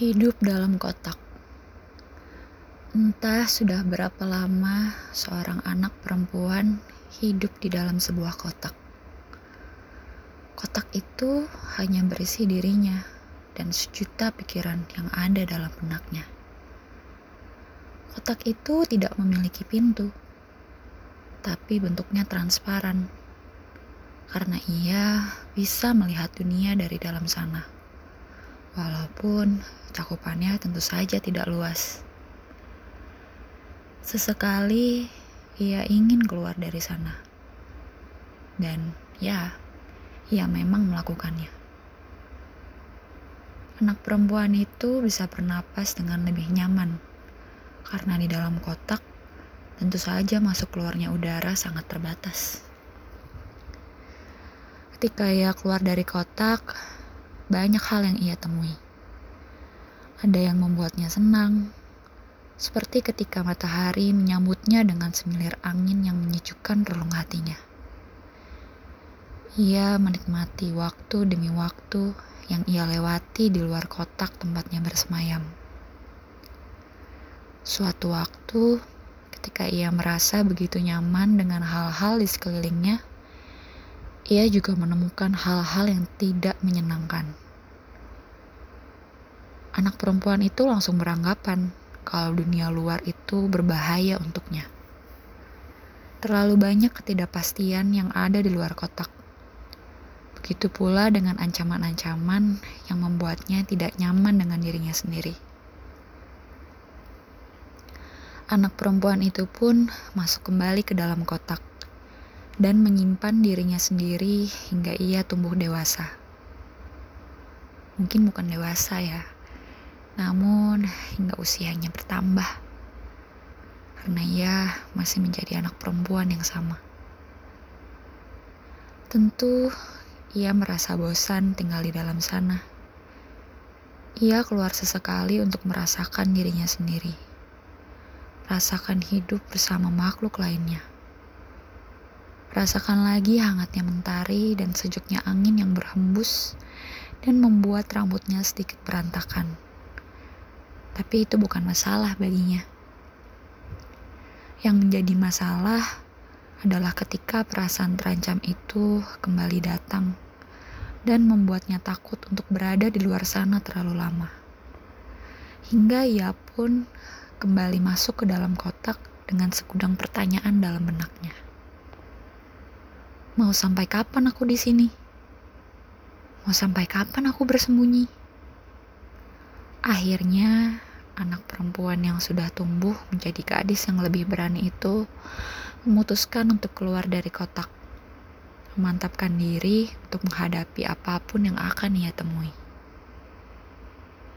Hidup dalam kotak. Entah sudah berapa lama seorang anak perempuan hidup di dalam sebuah kotak. Kotak itu hanya berisi dirinya dan sejuta pikiran yang ada dalam benaknya. Kotak itu tidak memiliki pintu, tapi bentuknya transparan karena ia bisa melihat dunia dari dalam sana. Walaupun cakupannya tentu saja tidak luas. Sesekali ia ingin keluar dari sana. Dan ya, ia memang melakukannya. Anak perempuan itu bisa bernapas dengan lebih nyaman karena di dalam kotak tentu saja masuk keluarnya udara sangat terbatas. Ketika ia keluar dari kotak, banyak hal yang ia temui. Ada yang membuatnya senang, seperti ketika matahari menyambutnya dengan semilir angin yang menyejukkan relung hatinya. Ia menikmati waktu demi waktu yang ia lewati di luar kotak tempatnya bersemayam. Suatu waktu, ketika ia merasa begitu nyaman dengan hal-hal di sekelilingnya, ia juga menemukan hal-hal yang tidak menyenangkan. Anak perempuan itu langsung beranggapan kalau dunia luar itu berbahaya untuknya. Terlalu banyak ketidakpastian yang ada di luar kotak. Begitu pula dengan ancaman-ancaman yang membuatnya tidak nyaman dengan dirinya sendiri. Anak perempuan itu pun masuk kembali ke dalam kotak dan menyimpan dirinya sendiri hingga ia tumbuh dewasa. Mungkin bukan dewasa ya, namun hingga usianya bertambah. Karena ia masih menjadi anak perempuan yang sama. Tentu ia merasa bosan tinggal di dalam sana. Ia keluar sesekali untuk merasakan dirinya sendiri. Rasakan hidup bersama makhluk lainnya. Rasakan lagi hangatnya mentari dan sejuknya angin yang berhembus dan membuat rambutnya sedikit berantakan. Tapi itu bukan masalah baginya. Yang menjadi masalah adalah ketika perasaan terancam itu kembali datang dan membuatnya takut untuk berada di luar sana terlalu lama. Hingga ia pun kembali masuk ke dalam kotak dengan segudang pertanyaan dalam benaknya. Mau sampai kapan aku di sini? Mau sampai kapan aku bersembunyi? Akhirnya, anak perempuan yang sudah tumbuh menjadi gadis yang lebih berani itu memutuskan untuk keluar dari kotak, memantapkan diri untuk menghadapi apa pun yang akan ia temui.